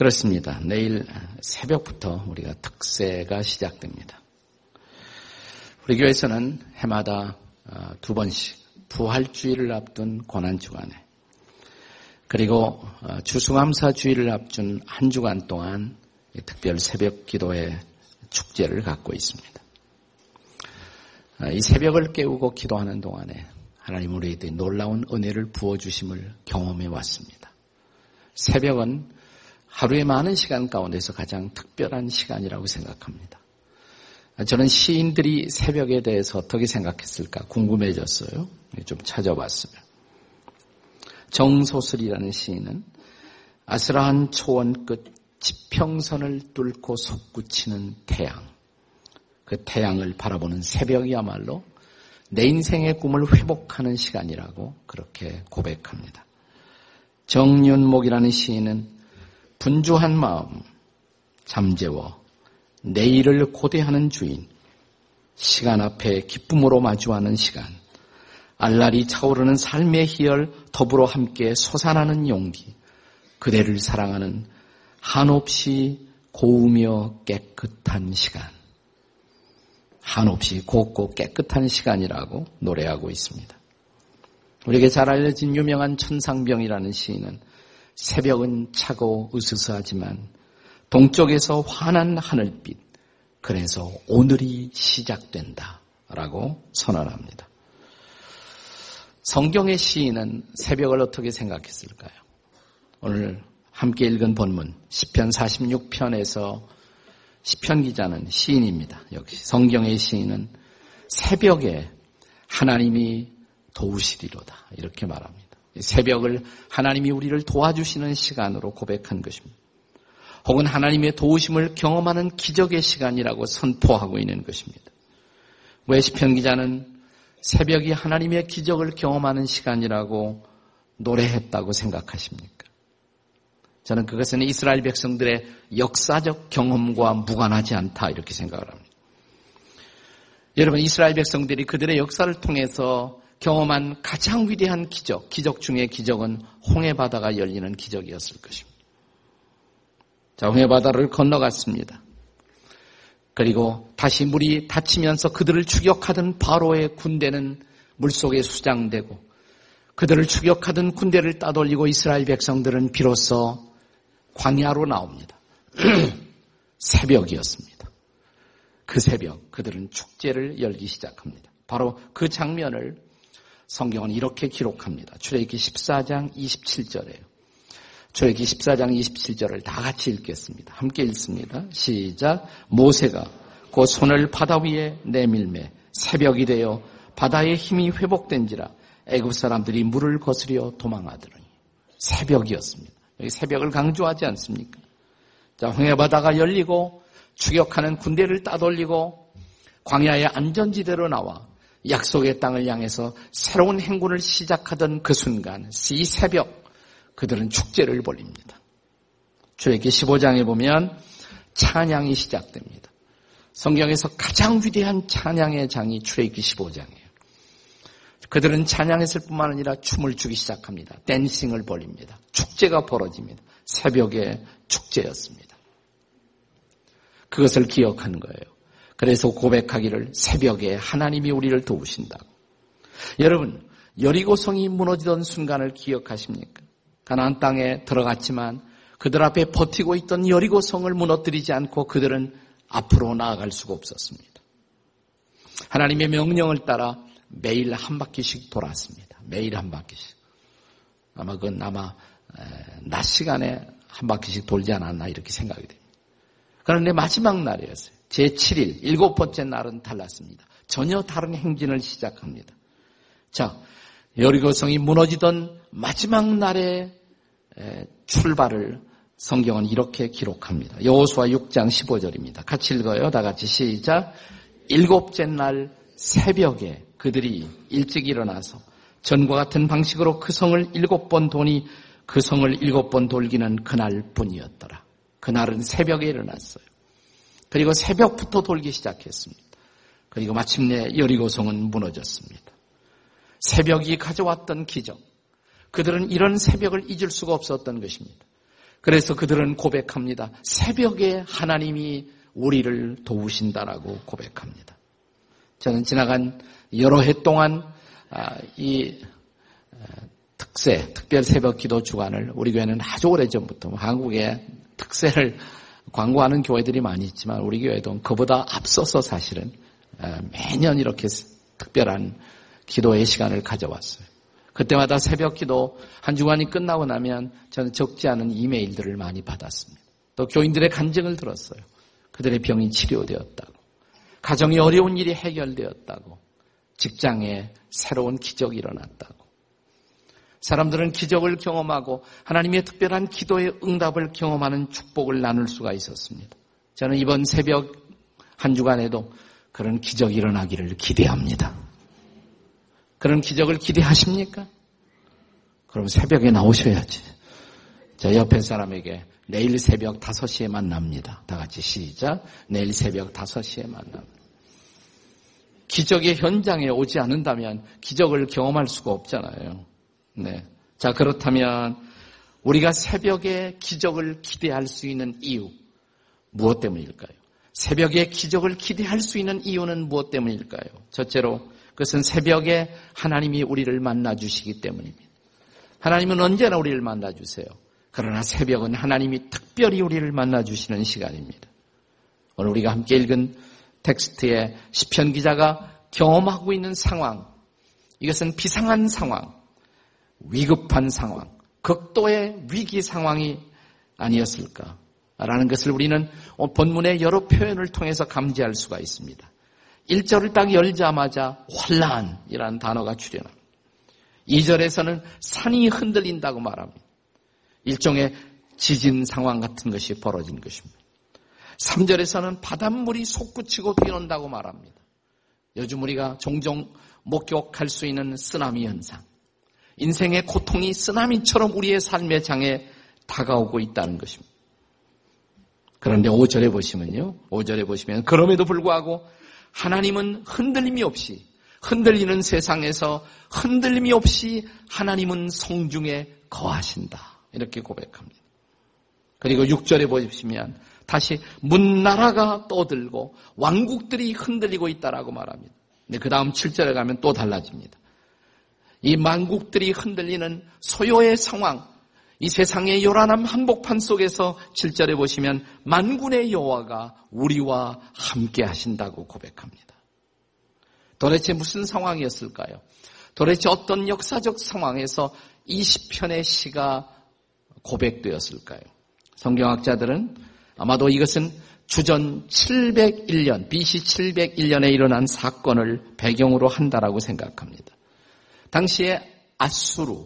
그렇습니다. 내일 새벽부터 우리가 특세가 시작됩니다. 우리 교회에서는 해마다 어, 두 번씩 부활주의를 앞둔 고난주간에 그리고 어, 주승암사 주의를 앞둔 한 주간 동안 특별 새벽 기도회 축제를 갖고 있습니다. 어, 이 새벽을 깨우고 기도하는 동안에 하나님 우리에게 놀라운 은혜를 부어주심을 경험해 왔습니다. 새벽은 하루의 많은 시간 가운데서 가장 특별한 시간이라고 생각합니다. 저는 시인들이 새벽에 대해서 어떻게 생각했을까 궁금해졌어요. 좀 찾아봤어요. 정소설이라는 시인은 아스라한 초원 끝 지평선을 뚫고 솟구치는 태양. 그 태양을 바라보는 새벽이야말로 내 인생의 꿈을 회복하는 시간이라고 그렇게 고백합니다. 정윤목이라는 시인은 분주한 마음, 잠재워 내일을 고대하는 주인, 시간 앞에 기쁨으로 마주하는 시간, 알랄이 차오르는 삶의 희열 더불어 함께 솟아나는 용기, 그대를 사랑하는 한없이 고우며 깨끗한 시간. 한없이 곱고 깨끗한 시간이라고 노래하고 있습니다. 우리에게 잘 알려진 유명한 천상병이라는 시인은 새벽은 차고 으스스하지만 동쪽에서 환한 하늘빛, 그래서 오늘이 시작된다. 라고 선언합니다. 성경의 시인은 새벽을 어떻게 생각했을까요? 오늘 함께 읽은 본문 10편 46편에서 10편 기자는 시인입니다. 역시 성경의 시인은 새벽에 하나님이 도우시리로다. 이렇게 말합니다. 새벽을 하나님이 우리를 도와주시는 시간으로 고백한 것입니다. 혹은 하나님의 도우심을 경험하는 기적의 시간이라고 선포하고 있는 것입니다. 왜 시편 기자는 새벽이 하나님의 기적을 경험하는 시간이라고 노래했다고 생각하십니까? 저는 그것은 이스라엘 백성들의 역사적 경험과 무관하지 않다 이렇게 생각을 합니다. 여러분 이스라엘 백성들이 그들의 역사를 통해서 경험한 가장 위대한 기적, 기적 중의 기적은 홍해 바다가 열리는 기적이었을 것입니다. 자, 홍해 바다를 건너갔습니다. 그리고 다시 물이 닫히면서 그들을 추격하던 바로의 군대는 물속에 수장되고 그들을 추격하던 군대를 따돌리고 이스라엘 백성들은 비로소 광야로 나옵니다. 새벽이었습니다. 그 새벽 그들은 축제를 열기 시작합니다. 바로 그 장면을 성경은 이렇게 기록합니다. 출애굽기 14장 27절에요. 출애굽기 14장 27절을 다 같이 읽겠습니다. 함께 읽습니다. 시작. 모세가 그 손을 바다 위에 내밀매 새벽이 되어 바다의 힘이 회복된지라 애굽 사람들이 물을 거스려 도망하더니 새벽이었습니다. 여기 새벽을 강조하지 않습니까? 자, 홍해 바다가 열리고 추격하는 군대를 따돌리고 광야의 안전지대로 나와 약속의 땅을 향해서 새로운 행군을 시작하던 그 순간, 이 새벽, 그들은 축제를 벌립니다. 주에게 15장에 보면 찬양이 시작됩니다. 성경에서 가장 위대한 찬양의 장이 출애굽기 15장이에요. 그들은 찬양했을 뿐만 아니라 춤을 추기 시작합니다. 댄싱을 벌립니다. 축제가 벌어집니다. 새벽의 축제였습니다. 그것을 기억하는 거예요. 그래서 고백하기를 새벽에 하나님이 우리를 도우신다. 여러분, 여리고성이 무너지던 순간을 기억하십니까? 가나안 땅에 들어갔지만 그들 앞에 버티고 있던 여리고성을 무너뜨리지 않고 그들은 앞으로 나아갈 수가 없었습니다. 하나님의 명령을 따라 매일 한 바퀴씩 돌았습니다. 매일 한 바퀴씩. 아마 그건 아마 낮 시간에 한 바퀴씩 돌지 않았나 이렇게 생각이 됩니다. 그런데 마지막 날이었어요. 제7일, 일곱 번째 날은 달랐습니다. 전혀 다른 행진을 시작합니다. 자, 여리고성이 무너지던 마지막 날의 출발을 성경은 이렇게 기록합니다. 여호수아 6장 15절입니다. 같이 읽어요. 다 같이 시작. 일곱째 날 새벽에 그들이 일찍 일어나서 전과 같은 방식으로 그 성을 일곱 번 도니 그 성을 일곱 번 돌기는 그날 뿐이었더라. 그날은 새벽에 일어났어요. 그리고 새벽부터 돌기 시작했습니다. 그리고 마침내 여리고성은 무너졌습니다. 새벽이 가져왔던 기적. 그들은 이런 새벽을 잊을 수가 없었던 것입니다. 그래서 그들은 고백합니다. 새벽에 하나님이 우리를 도우신다라고 고백합니다. 저는 지나간 여러 해 동안 아, 이 아, 특세, 특별 새벽 기도 주간을 우리 교회는 아주 오래전부터 한국의 특세를 광고하는 교회들이 많이 있지만 우리 교회도 그보다 앞서서 사실은 아, 매년 이렇게 특별한 기도의 시간을 가져왔어요. 그때마다 새벽 기도 한 주간이 끝나고 나면 저는 적지 않은 이메일들을 많이 받았습니다. 또 교인들의 간증을 들었어요. 그들의 병이 치료되었다고. 가정이 어려운 일이 해결되었다고. 직장에 새로운 기적이 일어났다고. 사람들은 기적을 경험하고 하나님의 특별한 기도의 응답을 경험하는 축복을 나눌 수가 있었습니다. 저는 이번 새벽 한 주간에도 그런 기적이 일어나기를 기대합니다. 그런 기적을 기대하십니까? 그럼 새벽에 나오셔야지. 자, 옆에 사람에게 내일 새벽 5시에 만납니다. 다 같이 시작. 내일 새벽 5시에 만납니다. 기적의 현장에 오지 않는다면 기적을 경험할 수가 없잖아요. 네. 자, 그렇다면 우리가 새벽에 기적을 기대할 수 있는 이유, 무엇 때문일까요? 새벽에 기적을 기대할 수 있는 이유는 무엇 때문일까요? 첫째로, 그것은 새벽에 하나님이 우리를 만나 주시기 때문입니다. 하나님은 언제나 우리를 만나 주세요. 그러나 새벽은 하나님이 특별히 우리를 만나 주시는 시간입니다. 오늘 우리가 함께 읽은 텍스트에 시편 기자가 경험하고 있는 상황, 이것은 비상한 상황, 위급한 상황, 극도의 위기 상황이 아니었을까? 라는 것을 우리는 본문의 여러 표현을 통해서 감지할 수가 있습니다. 1절을 딱 열자마자 환란이라는 단어가 출현합니다. 2절에서는 산이 흔들린다고 말합니다. 일종의 지진 상황 같은 것이 벌어진 것입니다. 3절에서는 바닷물이 솟구치고 뛰어온다고 말합니다. 요즘 우리가 종종 목격할 수 있는 쓰나미 현상. 인생의 고통이 쓰나미처럼 우리의 삶의 장에 다가오고 있다는 것입니다. 그런데 5절에 보시면요. 5절에 보시면 그럼에도 불구하고 하나님은 흔들림이 없이 흔들리는 세상에서 흔들림이 없이 하나님은 성중에 거하신다. 이렇게 고백합니다. 그리고 6절에 보시면 다시 문나라가 떠들고 왕국들이 흔들리고 있다라고 말합니다. 근데 그 다음 7절에 가면 또 달라집니다. 이 만국들이 흔들리는 소요의 상황, 이 세상의 요란한 한복판 속에서 7절에 보시면 만군의 여호와가 우리와 함께 하신다고 고백합니다. 도대체 무슨 상황이었을까요? 도대체 어떤 역사적 상황에서 이 시편의 시가 고백되었을까요? 성경학자들은 아마도 이것은 주전 701년, BC 701년에 일어난 사건을 배경으로 한다라고 생각합니다. 당시에 아수르,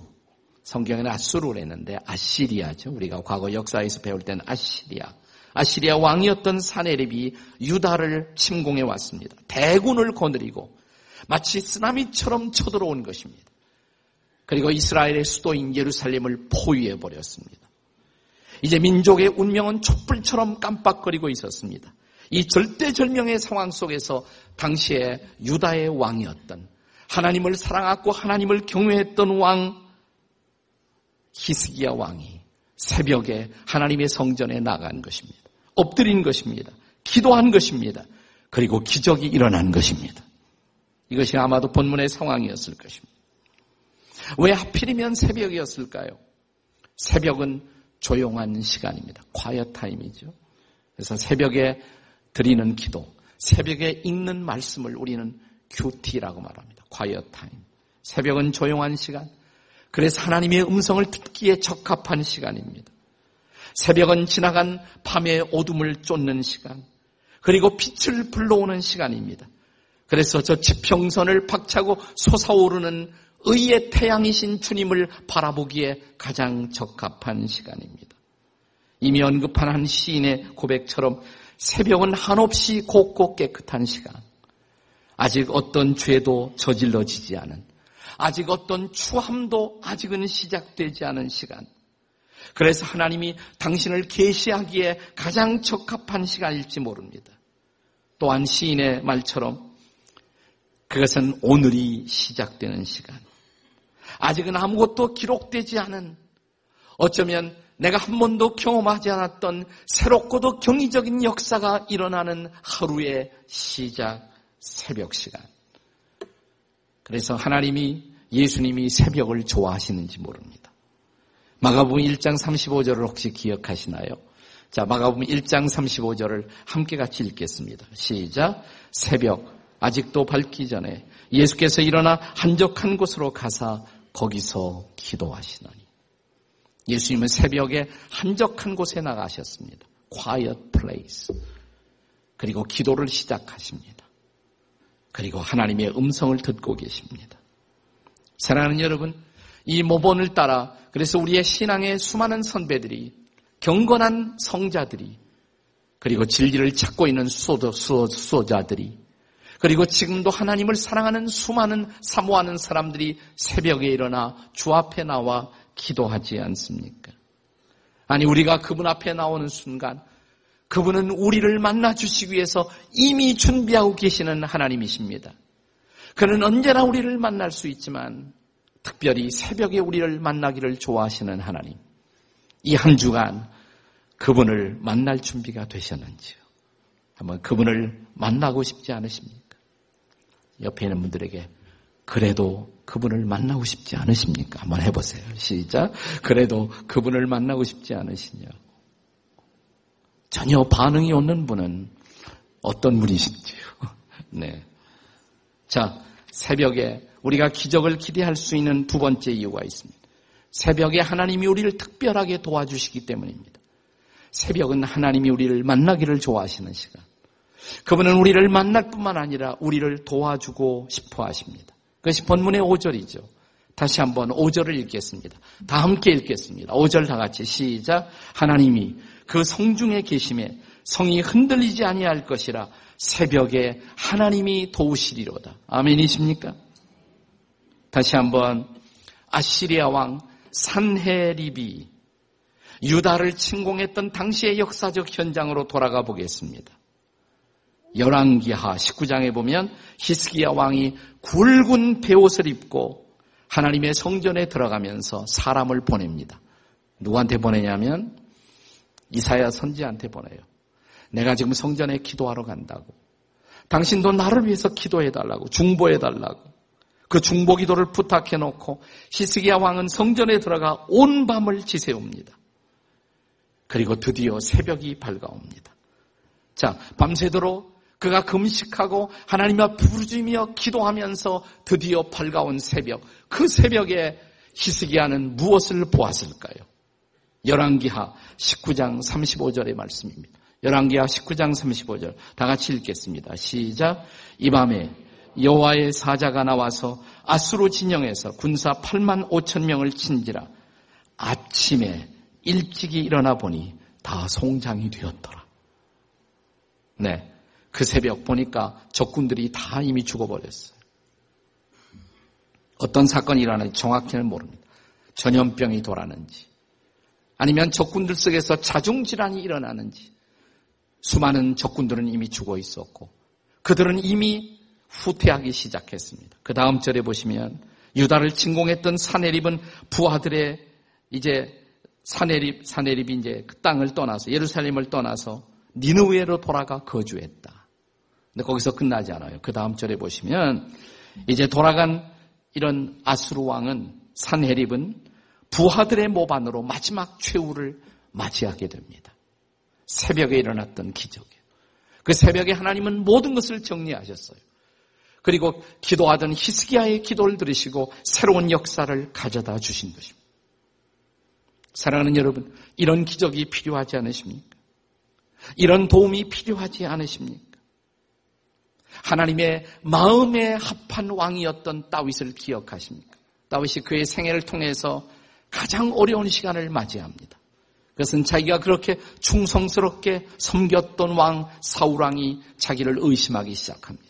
성경에는 아수르를 했는데 아시리아죠. 우리가 과거 역사에서 배울 때는 아시리아. 아시리아 왕이었던 사네립이 유다를 침공해 왔습니다. 대군을 거느리고 마치 쓰나미처럼 쳐들어온 것입니다. 그리고 이스라엘의 수도인 예루살렘을 포위해 버렸습니다. 이제 민족의 운명은 촛불처럼 깜빡거리고 있었습니다. 이 절대절명의 상황 속에서 당시에 유다의 왕이었던 하나님을 사랑하고 하나님을 경외했던 왕 히스기야 왕이 새벽에 하나님의 성전에 나간 것입니다. 엎드린 것입니다. 기도한 것입니다. 그리고 기적이 일어난 것입니다. 이것이 아마도 본문의 상황이었을 것입니다. 왜 하필이면 새벽이었을까요? 새벽은 조용한 시간입니다. quiet time이죠. 그래서 새벽에 드리는 기도, 새벽에 읽는 말씀을 우리는 QT라고 말합니다. Quiet time. 새벽은 조용한 시간. 그래서 하나님의 음성을 듣기에 적합한 시간입니다. 새벽은 지나간 밤의 어둠을 쫓는 시간. 그리고 빛을 불러오는 시간입니다. 그래서 저 지평선을 박차고 솟아오르는 의의 태양이신 주님을 바라보기에 가장 적합한 시간입니다. 이미 언급한 한 시인의 고백처럼 새벽은 한없이 곱고 깨끗한 시간. 아직 어떤 죄도 저질러지지 않은, 아직 어떤 추함도 아직은 시작되지 않은 시간. 그래서 하나님이 당신을 계시하기에 가장 적합한 시간일지 모릅니다. 또한 시인의 말처럼 그것은 오늘이 시작되는 시간. 아직은 아무것도 기록되지 않은 어쩌면 내가 한 번도 경험하지 않았던 새롭고도 경이적인 역사가 일어나는 하루의 시작 새벽 시간. 그래서 하나님이 예수님이 새벽을 좋아하시는지 모릅니다. 마가복음 1장 35절을 혹시 기억하시나요? 자, 마가복음 1장 35절을 함께 같이 읽겠습니다. 시작. 새벽 아직도 밝기 전에 예수께서 일어나 한적한 곳으로 가사 거기서 기도하시더니 예수님은 새벽에 한적한 곳에 나가셨습니다. quiet place. 그리고 기도를 시작하십니다. 그리고 하나님의 음성을 듣고 계십니다. 사랑하는 여러분, 이 모본을 따라 그래서 우리의 신앙의 수많은 선배들이 경건한 성자들이 그리고 진리를 찾고 있는 수도, 수호, 수호자들이 그리고 지금도 하나님을 사랑하는 수많은 사모하는 사람들이 새벽에 일어나 주 앞에 나와 기도하지 않습니까? 아니, 우리가 그분 앞에 나오는 순간 그분은 우리를 만나 주시기 위해서 이미 준비하고 계시는 하나님이십니다. 그는 언제나 우리를 만날 수 있지만 특별히 새벽에 우리를 만나기를 좋아하시는 하나님. 이 한 주간 그분을 만날 준비가 되셨는지요? 한번 그분을 만나고 싶지 않으십니까? 옆에 있는 분들에게 그래도 그분을 만나고 싶지 않으십니까? 한번 해보세요. 시작. 그래도 그분을 만나고 싶지 않으시냐? 전혀 반응이 없는 분은 어떤 분이신지요? 네. 자, 새벽에 우리가 기적을 기대할 수 있는 두 번째 이유가 있습니다. 새벽에 하나님이 우리를 특별하게 도와주시기 때문입니다. 새벽은 하나님이 우리를 만나기를 좋아하시는 시간. 그분은 우리를 만날 뿐만 아니라 우리를 도와주고 싶어 하십니다. 그것이 본문의 5절이죠. 다시 한번 5절을 읽겠습니다. 다 함께 읽겠습니다. 5절 다 같이 시작. 하나님이 그 성중에 계심에 성이 흔들리지 아니할 것이라 새벽에 하나님이 도우시리로다. 아멘이십니까? 다시 한번 아시리아 왕 산헤립이 유다를 침공했던 당시의 역사적 현장으로 돌아가 보겠습니다. 열왕기하 19장에 보면 히스기야 왕이 굵은 베옷을 입고 하나님의 성전에 들어가면서 사람을 보냅니다. 누구한테 보내냐면 이사야 선지한테 보내요. 내가 지금 성전에 기도하러 간다고. 당신도 나를 위해서 기도해 달라고, 중보해 달라고. 그 중보 기도를 부탁해 놓고 히스기야 왕은 성전에 들어가 온 밤을 지새웁니다. 그리고 드디어 새벽이 밝아옵니다. 자, 밤새도록 그가 금식하고 하나님 앞 부르짖며 기도하면서 드디어 밝아온 새벽. 그 새벽에 히스기야는 무엇을 보았을까요? 열왕기하 19장 35절의 말씀입니다. 열왕기하 19장 35절 다 같이 읽겠습니다. 시작. 이 밤에 여호와의 사자가 나와서 아수로 진영에서 군사 8만 5천 명을 친지라 아침에 일찍이 일어나 보니 다 송장이 되었더라. 네. 그 새벽 보니까 적군들이 다 이미 죽어버렸어요. 어떤 사건이 일어나는지 정확히는 모릅니다. 전염병이 돌았는지 아니면 적군들 속에서 자중질환이 일어나는지 수많은 적군들은 이미 죽어 있었고 그들은 이미 후퇴하기 시작했습니다. 그 다음 절에 보시면 유다를 침공했던 사내립은 부하들의 이제 사내립 사내립이 이제 그 땅을 떠나서 예루살렘을 떠나서 니느웨로 돌아가 거주했다. 근데 거기서 끝나지 않아요. 그 다음 절에 보시면 이제 돌아간 이런 아수르 왕은 산헤립은 부하들의 모반으로 마지막 최후를 맞이하게 됩니다. 새벽에 일어났던 기적이에요. 그 새벽에 하나님은 모든 것을 정리하셨어요. 그리고 기도하던 히스기야의 기도를 들으시고 새로운 역사를 가져다 주신 것입니다. 사랑하는 여러분, 이런 기적이 필요하지 않으십니까? 이런 도움이 필요하지 않으십니까? 하나님의 마음에 합한 왕이었던 다윗을 기억하십니까? 다윗이 그의 생애를 통해서 가장 어려운 시간을 맞이합니다. 그것은 자기가 그렇게 충성스럽게 섬겼던 왕 사울왕이 자기를 의심하기 시작합니다.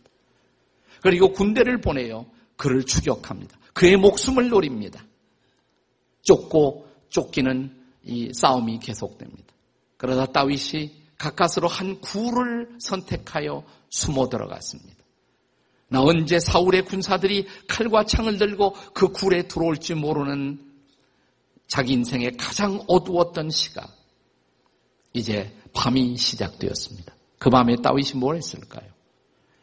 그리고 군대를 보내요. 그를 추격합니다. 그의 목숨을 노립니다. 쫓고 쫓기는 이 싸움이 계속됩니다. 그러다 다윗이 가까스로 한 굴을 선택하여 숨어 들어갔습니다. 나 언제 사울의 군사들이 칼과 창을 들고 그 굴에 들어올지 모르는 자기 인생의 가장 어두웠던 시각, 이제 밤이 시작되었습니다. 그 밤에 다윗이 뭘 했을까요?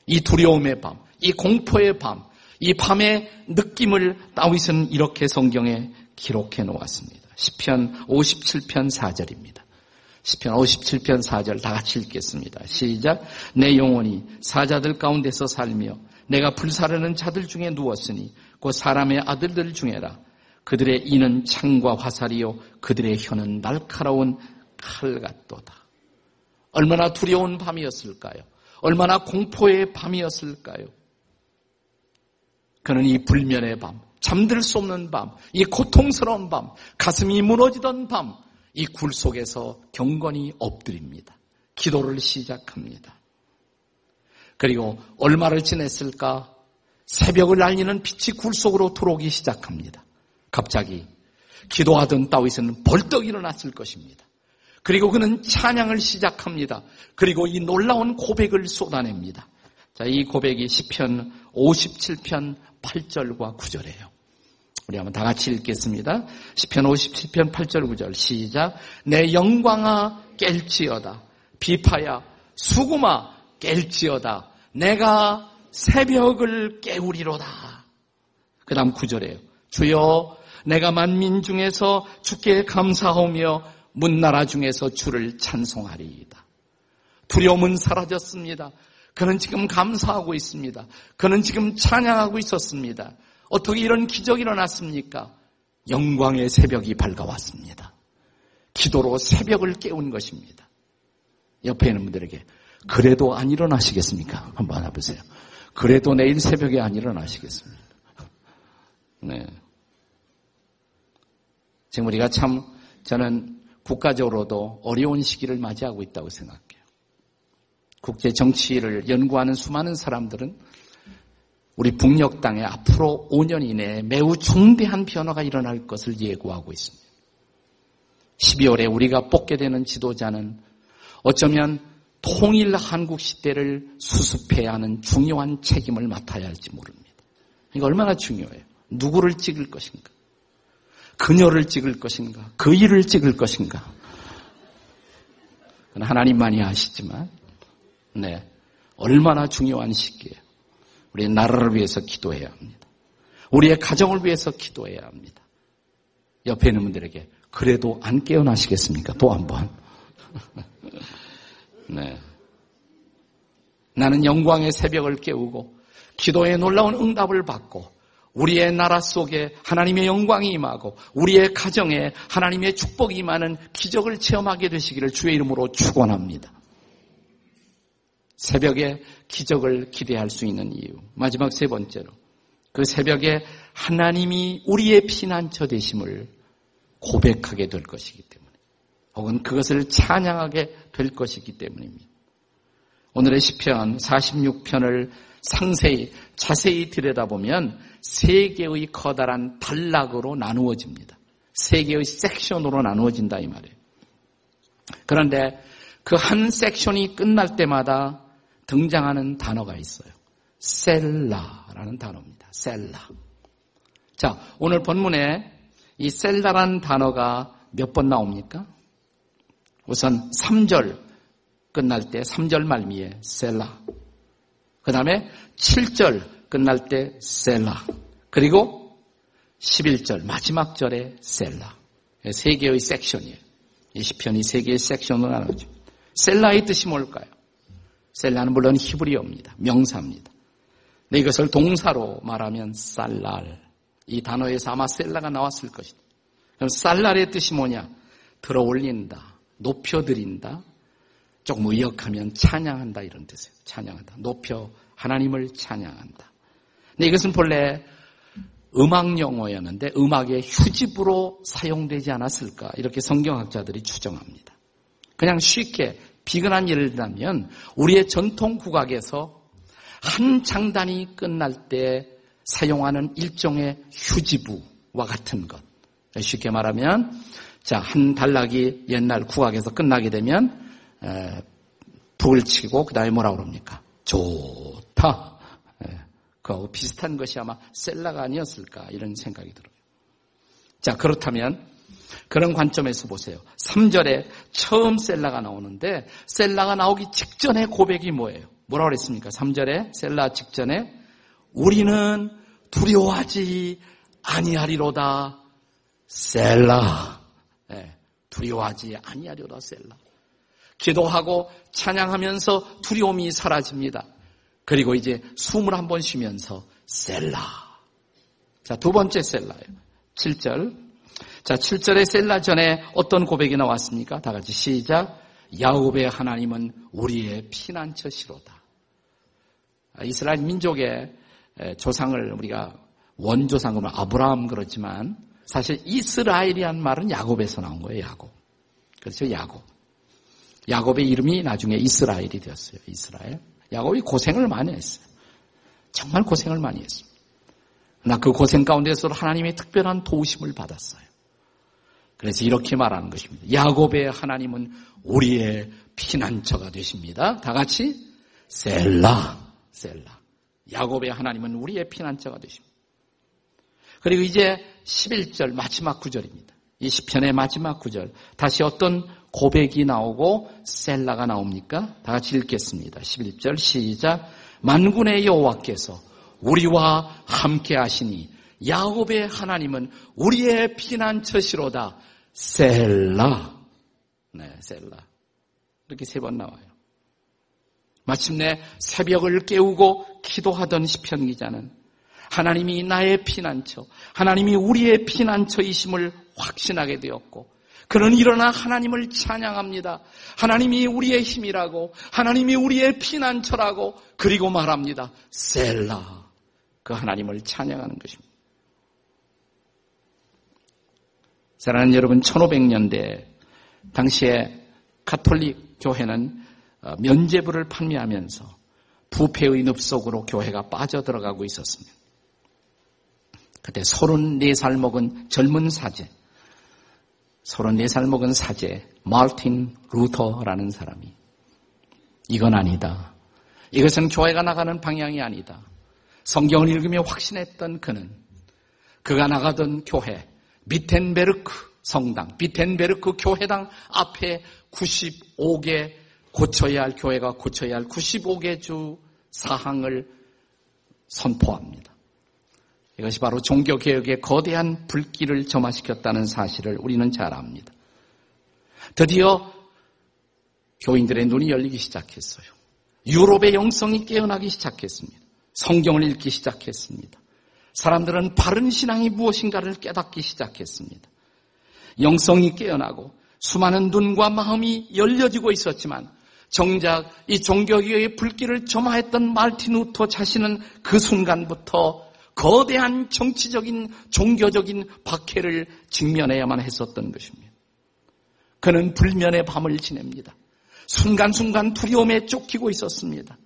이 두려움의 밤, 이 공포의 밤, 이 밤의 느낌을 다윗은 이렇게 성경에 기록해 놓았습니다. 10편 57편 4절입니다. 10편 57편 4절 다 같이 읽겠습니다. 시작. 내 영혼이 사자들 가운데서 살며 내가 불사르는 자들 중에 누웠으니 곧 사람의 아들들 중에라. 그들의 이는 창과 화살이요 그들의 혀는 날카로운 칼 같도다. 얼마나 두려운 밤이었을까요? 얼마나 공포의 밤이었을까요? 그는 이 불면의 밤, 잠들 수 없는 밤, 이 고통스러운 밤, 가슴이 무너지던 밤, 이 굴 속에서 경건히 엎드립니다. 기도를 시작합니다. 그리고 얼마를 지냈을까? 새벽을 알리는 빛이 굴 속으로 들어오기 시작합니다. 갑자기 기도하던 다윗은 벌떡 일어났을 것입니다. 그리고 그는 찬양을 시작합니다. 그리고 이 놀라운 고백을 쏟아냅니다. 자, 이 고백이 10편 57편 8절과 9절이에요. 우리 한번 다 같이 읽겠습니다. 10편 57편 8절 9절 시작. 내 영광아 깰지어다. 비파야 수구마 깰지어다. 내가 새벽을 깨우리로다. 그 다음 9절이에요. 주여 내가 만민 중에서 주께 감사하며 문나라 중에서 주를 찬송하리이다. 두려움은 사라졌습니다. 그는 지금 감사하고 있습니다. 그는 지금 찬양하고 있었습니다. 어떻게 이런 기적이 일어났습니까? 영광의 새벽이 밝아왔습니다. 기도로 새벽을 깨운 것입니다. 옆에 있는 분들에게 그래도 안 일어나시겠습니까? 한번 해보세요. 그래도 내일 새벽에 안 일어나시겠습니까? 네. 지금 우리가 참 저는 국가적으로도 어려운 시기를 맞이하고 있다고 생각해요. 국제 정치를 연구하는 수많은 사람들은 우리 북녘 땅에 앞으로 5년 이내에 매우 중대한 변화가 일어날 것을 예고하고 있습니다. 12월에 우리가 뽑게 되는 지도자는 어쩌면 통일 한국 시대를 수습해야 하는 중요한 책임을 맡아야 할지 모릅니다. 이거 얼마나 중요해요. 누구를 찍을 것인가? 그녀를 찍을 것인가? 그 일을 찍을 것인가? 하나님만이 아시지만 네. 얼마나 중요한 시기예요. 우리 나라를 위해서 기도해야 합니다. 우리의 가정을 위해서 기도해야 합니다. 옆에 있는 분들에게 그래도 안 깨어나시겠습니까? 또 한 번. 네. 나는 영광의 새벽을 깨우고 기도의 놀라운 응답을 받고 우리의 나라 속에 하나님의 영광이 임하고 우리의 가정에 하나님의 축복이 임하는 기적을 체험하게 되시기를 주의 이름으로 축원합니다. 새벽에 기적을 기대할 수 있는 이유. 마지막 세 번째로 그 새벽에 하나님이 우리의 피난처 되심을 고백하게 될 것이기 때문에 혹은 그것을 찬양하게 될 것이기 때문입니다. 오늘의 시편 46편을 상세히 자세히 들여다보면 세 개의 커다란 단락으로 나누어집니다. 세 개의 섹션으로 나누어진다 이 말이에요. 그런데 그 한 섹션이 끝날 때마다 등장하는 단어가 있어요. 셀라라는 단어입니다. 셀라. 자, 오늘 본문에 이 셀라라는 단어가 몇 번 나옵니까? 우선 3절 끝날 때 3절 말미에 셀라. 그 다음에 7절 끝날 때 셀라. 그리고 11절 마지막 절에 셀라. 세 개의 섹션이에요. 이 시편이 세 개의 섹션으로 나눠집니다. 셀라의 뜻이 뭘까요? 셀라는 물론 히브리어입니다. 명사입니다. 근 이것을 동사로 말하면 쌀랄. 이 단어에서 아마 셀라가 나왔을 것이다. 그럼 쌀랄의 뜻이 뭐냐? 들어 올린다. 높여드린다. 조금 의역하면 찬양한다 이런 뜻이에요. 찬양한다. 높여 하나님을 찬양한다. 근데 이것은 본래 음악 용어였는데 음악의 휴집으로 사용되지 않았을까? 이렇게 성경학자들이 추정합니다. 그냥 쉽게 비근한 예를 들면 우리의 전통 국악에서 한 장단이 끝날 때 사용하는 일종의 휴지부와 같은 것. 쉽게 말하면 자, 한 단락이 옛날 국악에서 끝나게 되면 에, 북을 치고 그 다음에 뭐라 그럽니까? 좋다. 에, 그하고 비슷한 것이 아마 셀라가 아니었을까 이런 생각이 들어요. 자, 그렇다면 그런 관점에서 보세요. 3절에 처음 셀라가 나오는데 셀라가 나오기 직전에 고백이 뭐예요? 뭐라고 그랬습니까? 3절에 셀라 직전에 우리는 두려워하지 아니하리로다 셀라 네, 두려워하지 아니하리로다 셀라 기도하고 찬양하면서 두려움이 사라집니다. 그리고 이제 숨을 한 번 쉬면서 셀라 자, 두 번째 셀라예요. 7절. 자, 7절의 셀라 전에 어떤 고백이 나왔습니까? 다 같이 시작. 야곱의 하나님은 우리의 피난처시로다. 이스라엘 민족의 조상을 우리가 원조상으로 아브라함 그렇지만 사실 이스라엘이란 말은 야곱에서 나온 거예요. 야곱. 그렇죠. 야곱. 야곱의 이름이 나중에 이스라엘이 되었어요. 이스라엘. 야곱이 고생을 많이 했어요. 정말 고생을 많이 했습니다. 그러나 그 고생 가운데서 하나님의 특별한 도우심을 받았어요. 그래서 이렇게 말하는 것입니다. 야곱의 하나님은 우리의 피난처가 되십니다. 다 같이 셀라, 셀라. 야곱의 하나님은 우리의 피난처가 되십니다. 그리고 이제 11절 마지막 구절입니다. 이 시편의 마지막 구절. 다시 어떤 고백이 나오고 셀라가 나옵니까? 다 같이 읽겠습니다. 11절 시작. 만군의 여호와께서 우리와 함께 하시니 야곱의 하나님은 우리의 피난처시로다. 셀라. 네, 셀라. 이렇게 세 번 나와요. 마침내 새벽을 깨우고 기도하던 시편 기자는 하나님이 나의 피난처, 하나님이 우리의 피난처이심을 확신하게 되었고, 그는 일어나 하나님을 찬양합니다. 하나님이 우리의 힘이라고, 하나님이 우리의 피난처라고, 그리고 말합니다. 셀라. 그 하나님을 찬양하는 것입니다. 사랑하는 여러분, 1500년대 당시에 가톨릭 교회는 어, 면제부를 판매하면서 부패의 늪 속으로 교회가 빠져들어가고 있었습니다. 그때 34살 먹은 젊은 사제, 34살 먹은 사제, 말틴 루터라는 사람이 이건 아니다. 이것은 교회가 나가는 방향이 아니다. 성경을 읽으며 확신했던 그는 그가 나가던 교회 미텐베르크 성당, 비텐베르크 교회당 앞에 95개 고쳐야 할 교회가 고쳐야 할 95개 주 사항을 선포합니다. 이것이 바로 종교개혁의 거대한 불길을 점화시켰다는 사실을 우리는 잘 압니다. 드디어 교인들의 눈이 열리기 시작했어요. 유럽의 영성이 깨어나기 시작했습니다. 성경을 읽기 시작했습니다. 사람들은 바른 신앙이 무엇인가를 깨닫기 시작했습니다. 영성이 깨어나고 수많은 눈과 마음이 열려지고 있었지만 정작 이 종교개혁의 불길을 점화했던 말틴 우터 자신은 그 순간부터 거대한 정치적인 종교적인 박해를 직면해야만 했었던 것입니다. 그는 불면의 밤을 지냅니다. 순간순간 두려움에 쫓기고 있었습니다.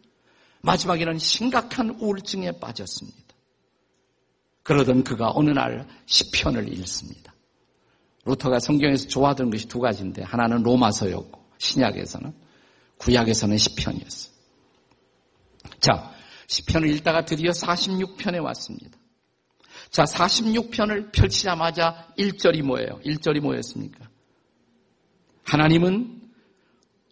마지막에는 심각한 우울증에 빠졌습니다. 그러던 그가 어느 날 시편을 읽습니다. 루터가 성경에서 좋아하던 것이 두 가지인데 하나는 로마서였고 신약에서는 구약에서는 시편이었어요. 자, 시편을 읽다가 드디어 46편에 왔습니다. 자, 46편을 펼치자마자 1절이 뭐예요? 1절이 뭐였습니까? 하나님은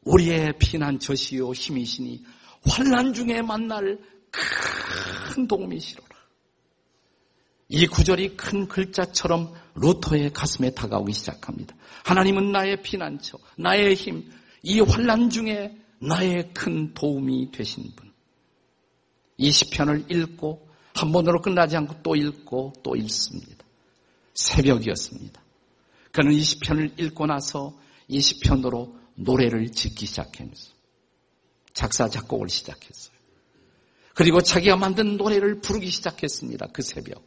우리의 피난처시요 힘이시니 환란 중에 만날 큰 도움이시로라. 이 구절이 큰 글자처럼 루터의 가슴에 다가오기 시작합니다. 하나님은 나의 피난처, 나의 힘, 이 환란 중에 나의 큰 도움이 되신 분. 이 시편을 읽고 한 번으로 끝나지 않고 또 읽고 또 읽습니다. 새벽이었습니다. 그는 이 시편을 읽고 나서 이 시편으로 노래를 짓기 시작하면서 작사 작곡을 시작했어요. 그리고 자기가 만든 노래를 부르기 시작했습니다. 그 새벽.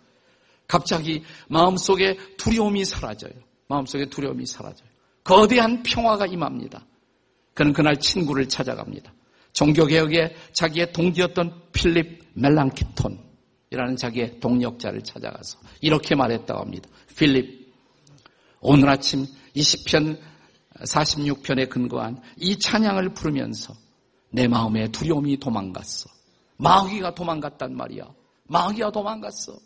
갑자기 마음속에 두려움이 사라져요. 마음속에 두려움이 사라져요. 거대한 평화가 임합니다. 그는 그날 친구를 찾아갑니다. 종교개혁에 자기의 동지였던 필립 멜랑키톤이라는 자기의 동력자를 찾아가서 이렇게 말했다고 합니다. 필립, 오늘 아침 20편 46편에 근거한 이 찬양을 부르면서 내 마음에 두려움이 도망갔어. 마귀가 도망갔단 말이야. 마귀가 도망갔어.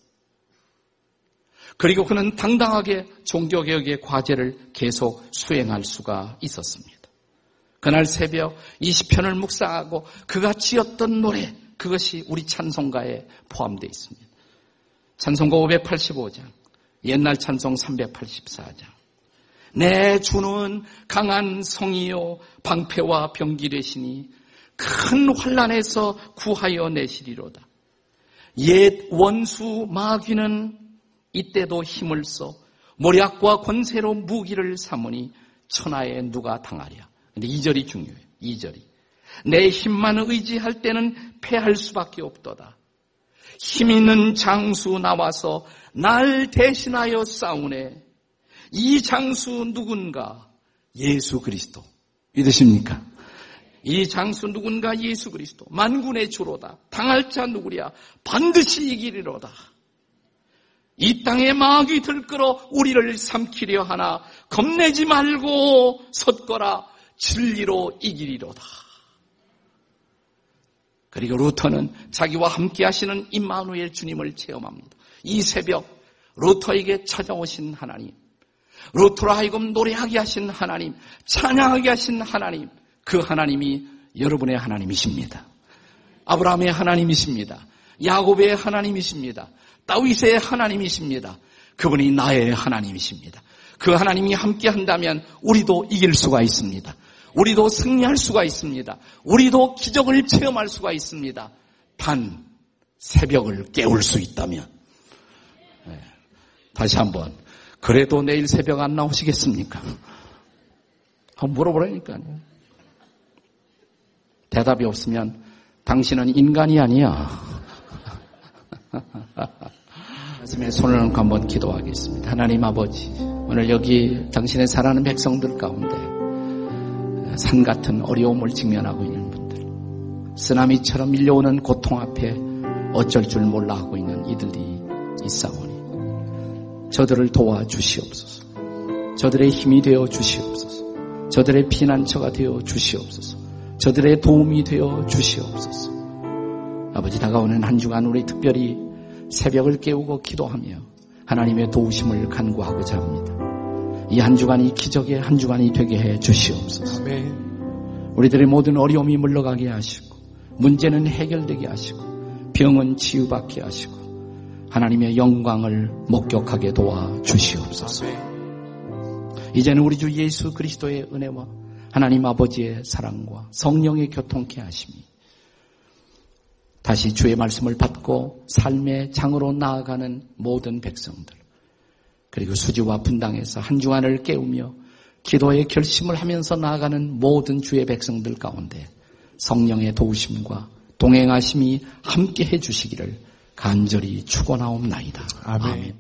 그리고 그는 당당하게 종교개혁의 과제를 계속 수행할 수가 있었습니다. 그날 새벽 20편을 묵상하고 그가 지었던 노래, 그것이 우리 찬송가에 포함되어 있습니다. 찬송가 585장, 옛날 찬송 384장. 내 주는 강한 성이요 방패와 병기 되시니 큰 환란에서 구하여 내시리로다. 옛 원수 마귀는 이때도 힘을 써 모략과 권세로 무기를 삼으니 천하에 누가 당하랴. 근데 이절이 중요해요. 이절이 내 힘만 의지할 때는 패할 수밖에 없도다. 힘 있는 장수 나와서 날 대신하여 싸우네. 이 장수 누군가? 예수 그리스도. 믿으십니까? 이 장수 누군가 예수 그리스도. 만군의 주로다. 당할 자 누구랴? 반드시 이기리로다. 이 땅에 마귀 들끓어 우리를 삼키려 하나 겁내지 말고 섰거라 진리로 이기리로다. 그리고 루터는 자기와 함께 하시는 임마누엘 주님을 체험합니다. 이 새벽 루터에게 찾아오신 하나님, 루터로 하여금 노래하게 하신 하나님, 찬양하게 하신 하나님, 그 하나님이 여러분의 하나님이십니다. 아브라함의 하나님이십니다. 야곱의 하나님이십니다. 다윗의 하나님이십니다. 그분이 나의 하나님이십니다. 그 하나님이 함께 한다면 우리도 이길 수가 있습니다. 우리도 승리할 수가 있습니다. 우리도 기적을 체험할 수가 있습니다. 단 새벽을 깨울 수 있다면 네. 다시 한번 그래도 내일 새벽 안 나오시겠습니까? 한번 물어보라니까요. 대답이 없으면 당신은 인간이 아니야. 가슴에 손을 얹고 한번 기도하겠습니다. 하나님 아버지, 오늘 여기 당신의 사랑하는 백성들 가운데 산 같은 어려움을 직면하고 있는 분들, 쓰나미처럼 밀려오는 고통 앞에 어쩔 줄 몰라 하고 있는 이들이 있사오니 저들을 도와 주시옵소서. 저들의 힘이 되어 주시옵소서. 저들의 피난처가 되어 주시옵소서. 저들의 도움이 되어 주시옵소서. 아버지 다가오는 한 주간 우리 특별히 새벽을 깨우고 기도하며 하나님의 도우심을 간구하고자 합니다. 이 한 주간이 기적의 한 주간이 되게 해 주시옵소서. 우리들의 모든 어려움이 물러가게 하시고 문제는 해결되게 하시고 병은 치유받게 하시고 하나님의 영광을 목격하게 도와 주시옵소서. 이제는 우리 주 예수 그리스도의 은혜와 하나님 아버지의 사랑과 성령의 교통케 하심이 다시 주의 말씀을 받고 삶의 장으로 나아가는 모든 백성들 그리고 수지와 분당에서 한 주간을 깨우며 기도의 결심을 하면서 나아가는 모든 주의 백성들 가운데 성령의 도우심과 동행하심이 함께 해주시기를 간절히 축원하옵나이다. 아멘. 아멘.